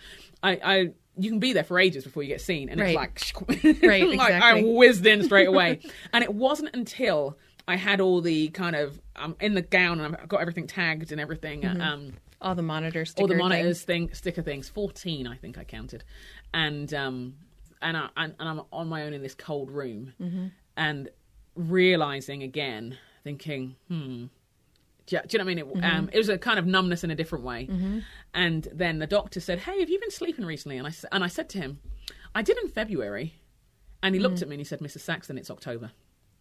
I, I you can be there for ages before you get seen, and Right. it's like, Right, like I exactly. whizzed in straight away, and it wasn't until I had all the kind of I'm in the gown and I've got everything tagged and everything. Um, All the monitors, all the monitors thing sticker things 14 i think i counted and um and i and, and i'm on my own in this cold room and realizing again thinking hmm do you, do you know what I mean? It, um, it was a kind of numbness in a different way. And then the doctor said, "Hey, have you been sleeping recently?" And I and I said to him, "I did in February." And he looked at me and he said, "Mrs. Saxton, it's October."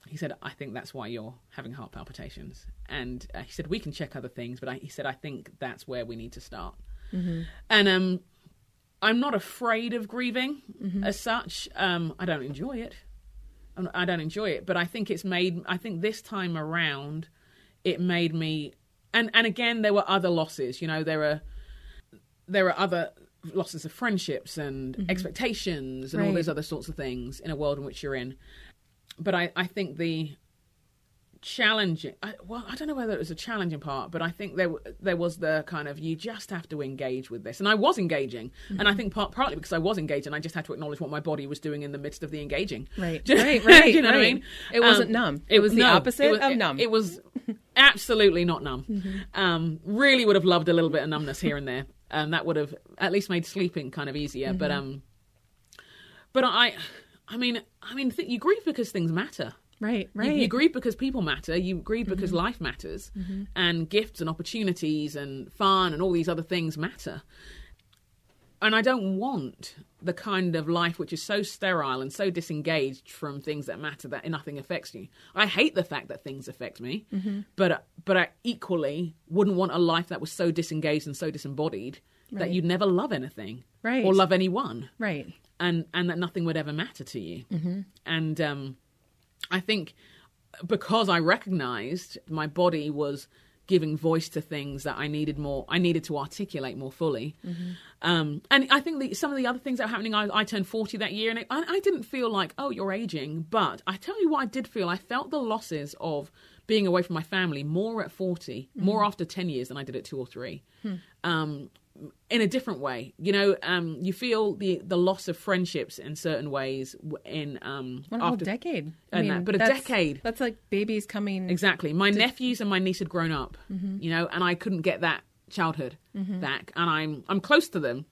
He said, "I think that's why you're having heart palpitations." And uh, he said, "We can check other things, but I, he said I think that's where we need to start." And um, I'm not afraid of grieving as such. Um, I don't enjoy it. I'm- don't enjoy it, but I think it's made. I think this time around, it made me. And and again, there were other losses. You know, there are there are other losses of friendships and expectations and all those other sorts of things in a world in which you're in. But I I think the challenging I, well i don't know whether it was a challenging part but i think there there was the kind of you just have to engage with this. And i was engaging. And i think part, partly because i was engaging i just had to acknowledge what my body was doing in the midst of the engaging. Right, right, right. do you know what i mean? It wasn't Um, numb. It, was the opposite it was, of it- numb. it was absolutely not numb. Um really would have loved a little bit of numbness here and there. And that would have at least made sleeping kind of easier but um but i i mean i mean th- you grieve because things matter right, you- right. You, grieve because people matter. You grieve because life matters, and gifts and opportunities and fun and all these other things matter. And I don't want the kind of life which is so sterile and so disengaged from things that matter that nothing affects you. I hate the fact that things affect me, but but I equally wouldn't want a life that was so disengaged and so disembodied that you'd never love anything Right. or love anyone right. and and that nothing would ever matter to you. Mm-hmm. And um, I think because I recognised my body was giving voice to things that I needed more. I needed to articulate more fully. Um, and I think the, some of the other things that were happening. I, I turned forty that year, and it, I, I didn't feel like, oh, you're aging. But I tell you what, I did feel. I felt the losses of being away from my family more at 40, more after 10 years than I did at two or three. Um, in a different way, you know, um, you feel the the loss of friendships in certain ways. In um, whole after decade. and that- but a that's- decade. That's like babies coming. Exactly. My nephews and my niece had grown up, you know, and I couldn't get that childhood back. And I'm I'm close to them,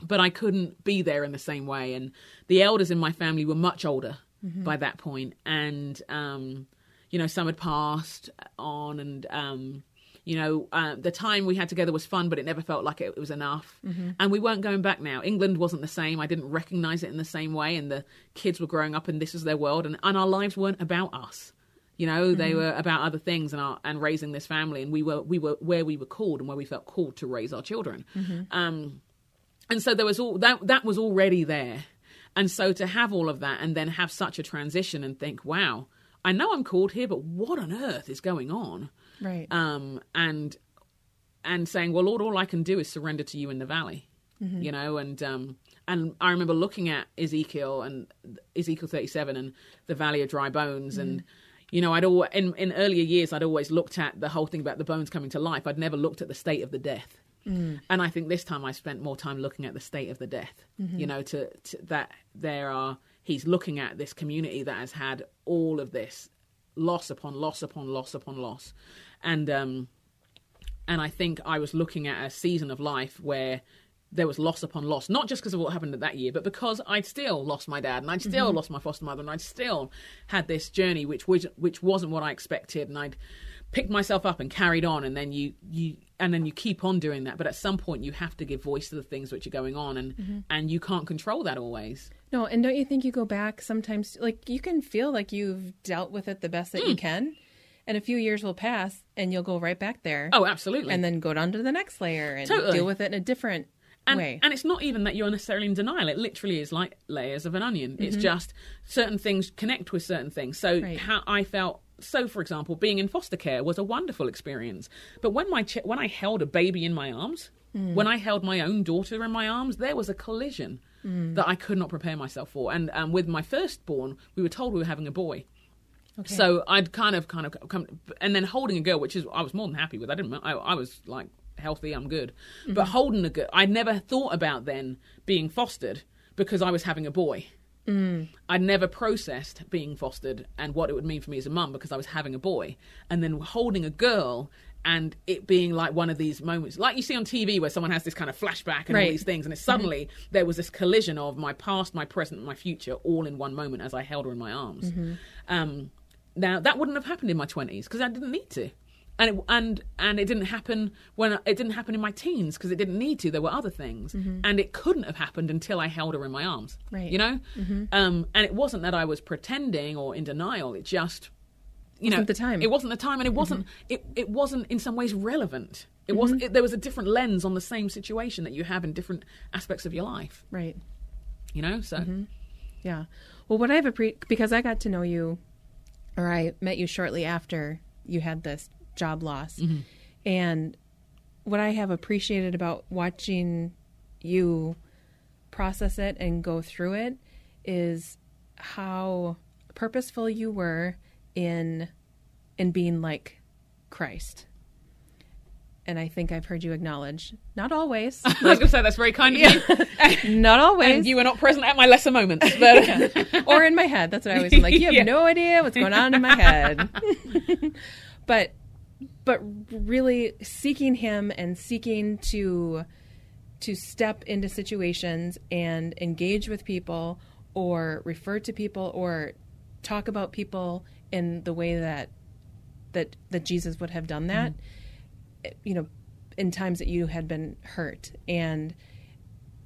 but I couldn't be there in the same way. And the elders in my family were much older by that point, and um, you know, some had passed on, and um, you know, uh, the time we had together was fun, but it never felt like it, it was enough. And we weren't going back now. England wasn't the same. I didn't recognize it in the same way, and the kids were growing up, and this was their world, and, and our lives weren't about us. You know, they were about other things and our, and raising this family, and we were we were where we were called and where we felt called to raise our children. Um, and so there was all that that was already there, and so to have all of that and then have such a transition and think, wow, I know I'm called here, but what on earth is going on? Right. um, and and saying, "Well, Lord, all I can do is surrender to you in the valley," Mm-hmm. you know. And um, and I remember looking at Ezekiel and Ezekiel thirty seven and the valley of dry bones, and Mm-hmm. you know, I'd always in in earlier years I'd always looked at the whole thing about the bones coming to life. I'd never looked at the state of the death. Mm. And I think this time I spent more time looking at the state of the death. Mm-hmm. You know, to, to that there are he's looking at this community that has had all of this loss upon loss upon loss upon loss, and um, and I think I was looking at a season of life where there was loss upon loss, not just because of what happened that year, but because I'd still lost my dad and I'd still lost my foster mother and I'd still had this journey which was which wasn't what I expected, and I'd picked myself up and carried on, and then you you and then you keep on doing that, but at some point you have to give voice to the things which are going on, and and you can't control that always. No, and don't you think you go back sometimes? Like you can feel like you've dealt with it the best that Hmm. you can, and a few years will pass, and you'll go right back there. Oh, absolutely. and then go down to the next layer and Totally. deal with it in a different and, way. and it's not even that you're necessarily in denial. It literally is like layers of an onion. It's mm-hmm. just certain things connect with certain things. So Right. how I felt. So, for example, being in foster care was a wonderful experience. But when my ch- when I held a baby in my arms, mm. when I held my own daughter in my arms, there was a collision mm. that I could not prepare myself for. And um, with my firstborn, we were told we were having a boy. Okay. So I'd kind of, kind of come, and then holding a girl, which is I was more than happy with. I didn't, I, I was like healthy, I'm good. But holding a girl, I never thought about then being fostered because I was having a boy. Mm. I'd never processed being fostered and what it would mean for me as a mum because I was having a boy, and then holding a girl and it being like one of these moments, like you see on TV where someone has this kind of flashback and all these things, and it's suddenly there was this collision of my past, my present, and my future all in one moment as I held her in my arms. Um, now that wouldn't have happened in my twenties because I didn't need to, and it, and and it didn't happen when it didn't happen in my teens because it didn't need to. There were other things, mm-hmm. and it couldn't have happened until I held her in my arms. Right. You know, mm-hmm. um, and it wasn't that I was pretending or in denial. It just you know Wasn't the time. It wasn't the time, and it mm-hmm. wasn't it, it wasn't in some ways relevant. It wasn't. It, there was a different lens on the same situation that you have in different aspects of your life. right. You know, so Yeah. Well, what I've appre- because I got to know you, or I met you shortly after you had this job loss, mm-hmm. and what I have appreciated about watching you process it and go through it is how purposeful you were in in being like Christ. And I think I've heard you acknowledge, not always, I was going to say that's very kind of you. not always, And you were not present at my lesser moments, but or in my head. That's what I always am like. You have Yeah. no idea what's going on in my head. but but really seeking him and seeking to to step into situations and engage with people or refer to people or talk about people in the way that that that Jesus would have done that mm-hmm. You know in times that you had been hurt and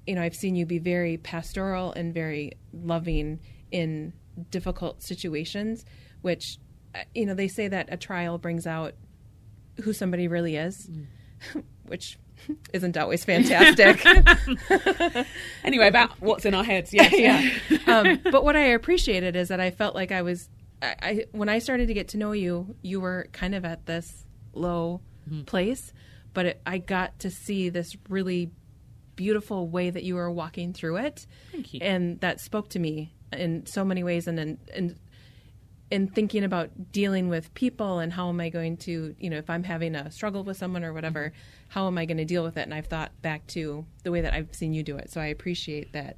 you know, I've seen you be very pastoral and very loving in difficult situations, which, uh, you know, they say that a trial brings out who somebody really is, which isn't always fantastic. anyway, about what's in our heads, yes. yeah. Um, but what I appreciated is that I felt like I was, I, I when I started to get to know you, you were kind of at this low Mm-hmm. place, but it, I got to see this really beautiful way that you were walking through it. Thank you. And that spoke to me in so many ways and in, in in thinking about dealing with people and how am I going to, you know, if I'm having a struggle with someone or whatever, mm-hmm. how am I going to deal with it? And I've thought back to the way that I've seen you do it. So I appreciate that.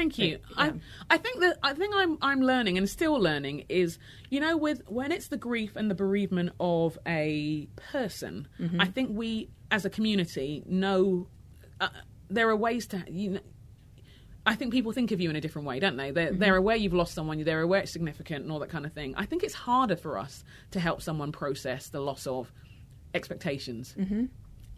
Thank you. I I think that I think I'm I'm learning and still learning is you know with when it's the grief and the bereavement of a person, mm-hmm. I think we as a community know uh, there are ways to you know. I think people think of you in a different way, don't they? They're, mm-hmm. they're aware you've lost someone, they're aware it's significant and all that kind of thing. I think it's harder for us to help someone process the loss of expectations, mm-hmm.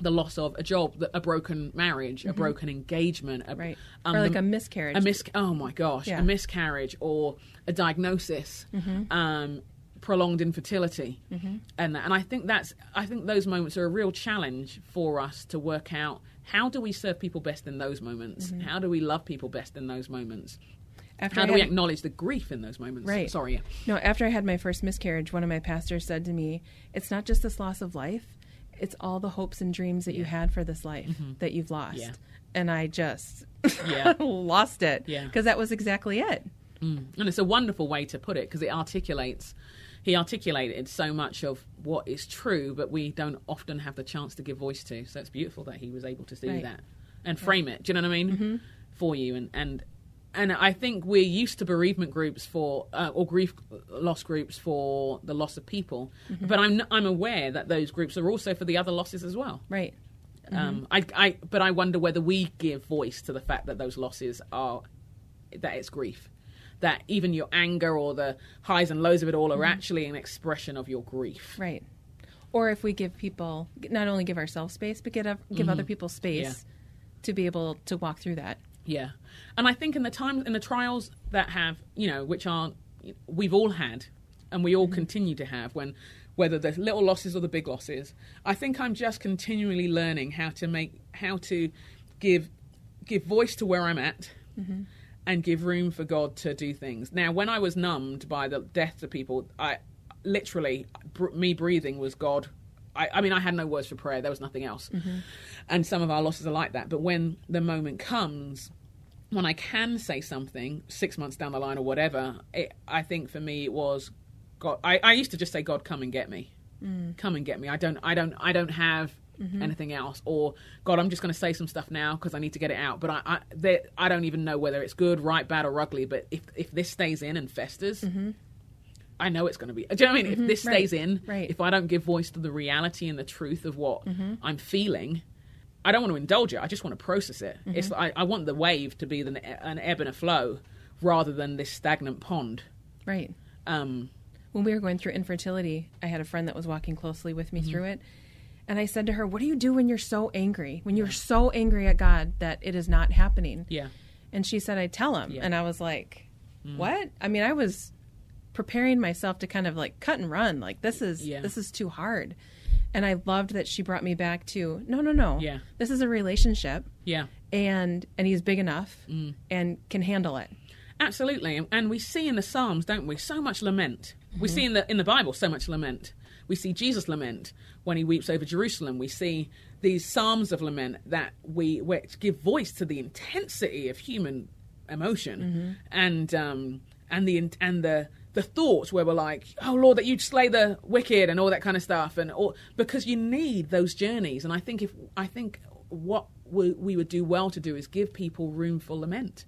The loss of a job, a broken marriage, a broken engagement, a, Right. um, or like a miscarriage. a mis oh my gosh Yeah. a miscarriage or a diagnosis um, prolonged infertility and that, and I think that's I think those moments are a real challenge for us to work out how do we serve people best in those moments how do we love people best in those moments After how do we acknowledge the grief in those moments Right. sorry. No, after I had my first miscarriage, one of my pastors said to me, "It's not just this loss of life; it's all the hopes and dreams that you had for this life that you've lost." Mm-hmm. Yeah. And I just Yeah. lost it Yeah. because that was exactly it. and it's a wonderful way to put it because it articulates he articulated so much of what is true but we don't often have the chance to give voice to so it's beautiful that he was able to do Right. that and frame it do you know what i mean for you and and and i think we're used to bereavement groups for uh, or grief loss groups for the loss of people but i'm i'm aware that those groups are also for the other losses as well Right. um, I, I, but I wonder whether we give voice to the fact that those losses are that it's grief, that even your anger or the highs and lows of it all are actually an expression of your grief. Right. Or if we give people not only give ourselves space, but give give other people space Mm-hmm. Yeah. to be able to walk through that. Yeah, and I think in the times in the trials that have you know which are we've all had, and we all mm-hmm. continue to have when whether the little losses or the big losses. I think I'm just continually learning how to make how to give give voice to where I'm at. Mm-hmm. And give room for God to do things. Now, when I was numbed by the deaths of people, I literally br- me breathing was God I, I mean, I had no words for prayer. There was nothing else. Mm-hmm. And some of our losses are like that. But when the moment comes, when I can say something six months down the line or whatever, it, I think for me it was God. I, I used to just say, God, come and get me. Mm. Come and get me. I don't. I don't. I don't have mm-hmm. anything else. Or God, I'm just going to say some stuff now because I need to get it out. But I, I, I don't even know whether it's good, right, bad, or ugly. But if if this stays in and festers, mm-hmm. I know it's going to be. Do you know what I mean? If this right, stays in, right. if I don't give voice to the reality and the truth of what I'm feeling, I don't want to indulge it. I just want to process it. It's I, I want the wave to be the, an ebb and a flow rather than this stagnant pond. Right. Um, When we were going through infertility, I had a friend that was walking closely with me Mm-hmm. through it. And I said to her, What do you do when you're so angry? When you're so angry at God that it is not happening? yeah, And she said, I tell him. Yeah. Mm. And I was like, What? I mean, I was preparing myself to kind of like cut and run. Like, this is Yeah. this is too hard. And I loved that she brought me back to no, no, no. Yeah. This is a relationship yeah. and and he's big enough Mm. and can handle it. Absolutely, And- and we see in the Psalms, don't we, so much lament. We see in the in the Bible so much lament. We see Jesus lament when he weeps over Jerusalem. We see these psalms of lament that we which give voice to the intensity of human emotion and um, and the and the the thoughts where we're like, oh Lord, that you'd slay the wicked and all that kind of stuff, and all, because you need those journeys. And I think if I think what we, we would do well to do is give people room for lament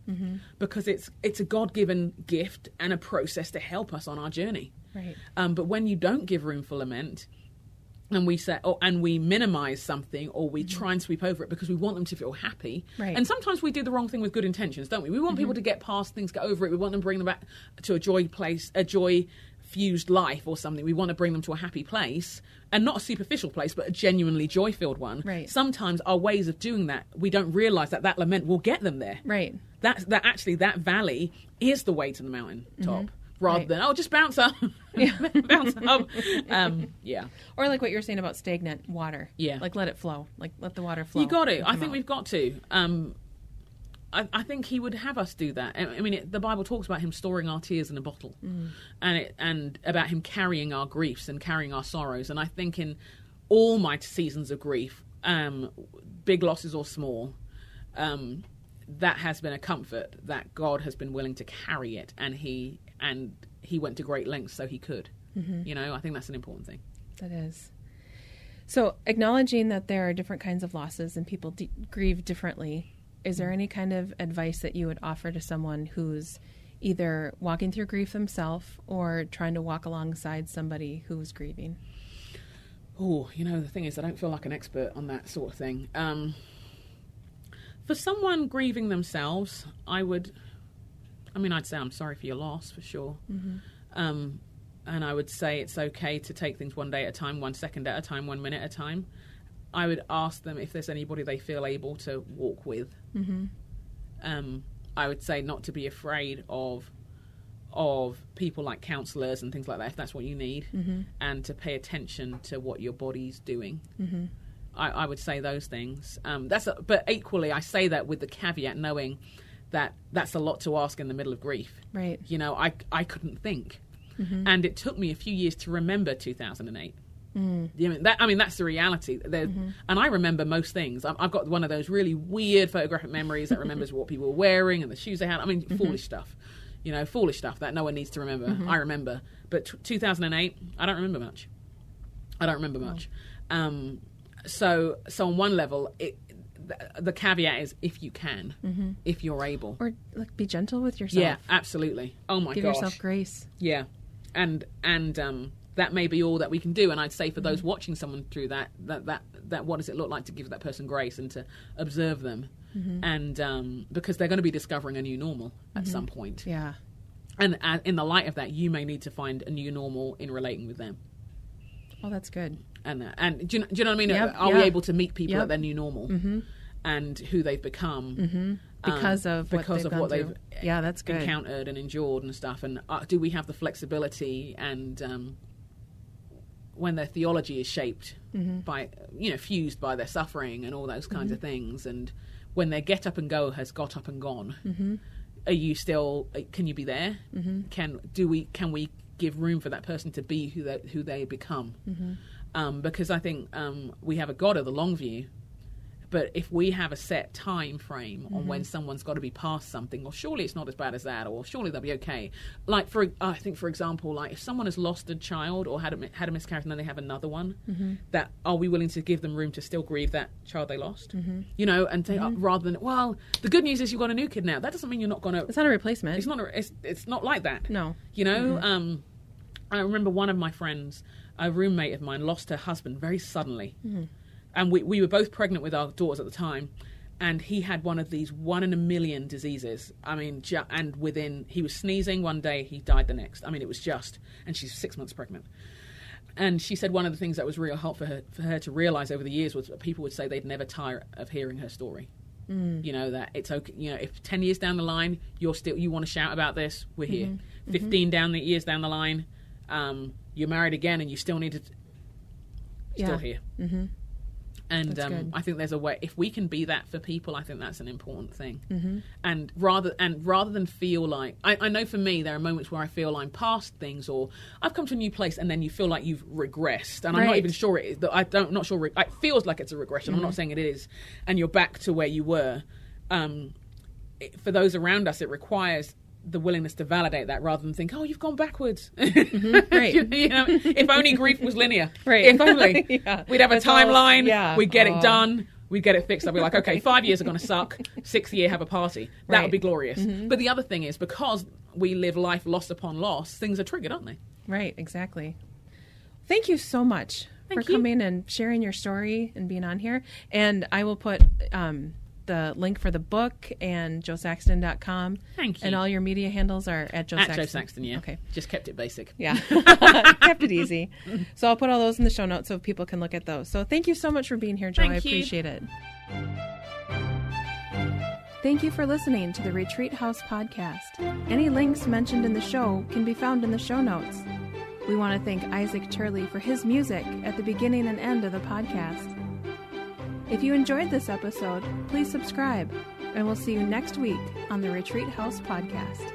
because it's it's a God given gift and a process to help us on our journey. Right. Um, but when you don't give room for lament, and we say, oh, and we minimize something, or we mm-hmm. try and sweep over it because we want them to feel happy. Right. And sometimes we do the wrong thing with good intentions, don't we? We want people mm-hmm. to get past things, get over it. We want them to bring them back to a joy place, a joy fused life or something. We want to bring them to a happy place, and not a superficial place, but a genuinely joy filled one. Right. Sometimes our ways of doing that, we don't realize that that lament will get them there. Right. That that actually that valley is the way to the mountain top, mm-hmm. Rather Right. than oh just bounce up, bounce up. Um, yeah. Or like what you're saying about stagnant water. Yeah. Like let it flow. Like let the water flow. You got it. I think out. we've got to. Um, I, I think he would have us do that. I, I mean, it, the Bible talks about him storing our tears in a bottle, and it, and about him carrying our griefs and carrying our sorrows. And I think in all my seasons of grief, um, big losses or small, um, that has been a comfort that God has been willing to carry it, and he and he went to great lengths so he could. You know, I think that's an important thing. That is. So, acknowledging that there are different kinds of losses and people d- grieve differently, is there any kind of advice that you would offer to someone who's either walking through grief themselves or trying to walk alongside somebody who's grieving? Oh, you know, the thing is, I don't feel like an expert on that sort of thing. Um, for someone grieving themselves, I would, I mean, I'd say I'm sorry for your loss for sure. Um, and I would say it's okay to take things one day at a time, one second at a time, one minute at a time. I would ask them if there's anybody they feel able to walk with. Mm-hmm. Um, I would say not to be afraid of of people like counselors and things like that if that's what you need, and to pay attention to what your body's doing. Mm-hmm. I, I would say those things. Um, that's a, but equally, I say that with the caveat, knowing that that's a lot to ask in the middle of grief. Right. You know, I I couldn't think, mm-hmm. and it took me a few years to remember 2008. Mm. You know, that, I mean, that's the reality. There- mm-hmm. And I remember most things. I've, I've got one of those really weird photographic memories that remembers what people were wearing and the shoes they had. I mean, mm-hmm. foolish stuff. You know, foolish stuff that no one needs to remember. I remember. But t- 2008, I don't remember much. I don't remember much. Um, so, so on one level, it, the, caveat is if you can, if you're able. Or like be gentle with yourself. Yeah, absolutely. Oh my god, Give gosh. yourself grace. Yeah, and and um, that may be all that we can do. And I'd say for those watching someone through that, that that that what does it look like to give that person grace and to observe them, and um, because they're going to be discovering a new normal at some point. Yeah. And uh, in the light of that, you may need to find a new normal in relating with them. Oh, that's good. And uh, and do you, do you know what I mean? Yep, Are we able to meet people at their new normal and who they've become um, Because of what because they've of what they've through. Yeah, that's good. encountered and endured and stuff and uh, do we have the flexibility and um, when their theology is shaped Mm-hmm. by you know fused by their suffering and all those kinds of things and when their get up and go has got up and gone Mm-hmm. are you still uh, can you be there can do we can we give room for that person to be who they who they become Mm-hmm. Um, because I think um, we have a God of the long view but if we have a set time frame on Mm-hmm. when someone's got to be past something, or surely it's not as bad as that, or surely they'll be okay. Like for, I think for example, like if someone has lost a child or had a, had a miscarriage and then they have another one, Mm-hmm. that are we willing to give them room to still grieve that child they lost? Mm-hmm. You know, and say, uh, rather than well, the good news is you've got a new kid now. That doesn't mean you're not going to. It's not a replacement. It's not. A, it's it's not like that. No. You know, um, I remember one of my friends, a roommate of mine, lost her husband very suddenly, and we we were both pregnant with our daughters at the time, and he had one of these one in a million diseases. I mean, ju- and within he was sneezing one day, he died the next. I mean, it was just, and she's six months pregnant. And she said one of the things that was real helpful for her, for her to realize over the years was that people would say they'd never tire of hearing her story. You know that it's okay. You know, if ten years down the line you're still you want to shout about this, we're here. Mm-hmm. 15 down the years down the line, um, you're married again and you still need to still Yeah. here. Mm-hmm. And um. I think there's a way if we can be that for people, I think that's an important thing. Mm-hmm. And rather and rather than feel like I, I know for me there are moments where I feel I'm past things or I've come to a new place and then you feel like you've regressed and I'm not even sure it is. That I don't not sure re- it feels like it's a regression. I'm Mm-hmm. not saying it is, and you're back to where you were. Um, it, for those around us, it requires the willingness to validate that rather than think, "Oh, you've gone backwards." Right. you, you know, if only grief was linear. Right. If only Yeah. we'd have a It's all- timeline. yeah. We'd get Oh. it done. We'd get it fixed. I'd be like, okay, five years are going to suck. Sixth year, have a party. That Right. would be glorious. But the other thing is because we live life loss upon loss, things are triggered, aren't they? Right, exactly. Thank you so much Thank for you. coming and sharing your story and being on here. And I will put um, the link for the book and josaxton.com. Thank you. And all your media handles are at Jo At Saxton. Jo Saxton, yeah. Okay. Just kept it basic. Yeah. Kept it easy. So I'll put all those in the show notes so people can look at those. So thank you so much for being here, Jo. Thank I you. appreciate it. Thank you for listening to the Retreat House podcast. Any links mentioned in the show can be found in the show notes. We want to thank Isaac Turley for his music at the beginning and end of the podcast. If you enjoyed this episode, please subscribe And we'll see you next week on the Retreat House Podcast.